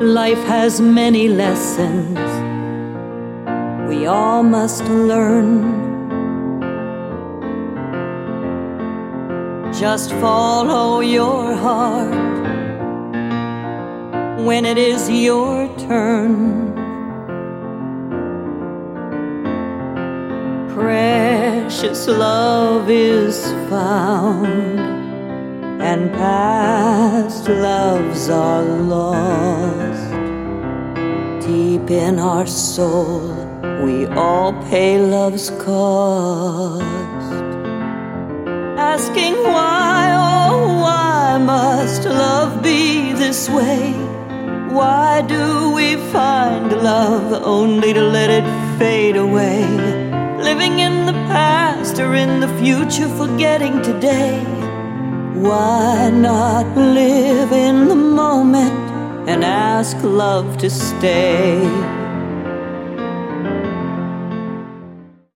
life has many lessons we all must learn. Just follow your heart when it is your turn. Precious love is found, and past loves are lost. In our soul, we all pay love's cost asking why, oh, why must love be this way? Why do we find love only to let it fade away? Living in the past or in the future, forgetting today. Why not live in the ask love to stay?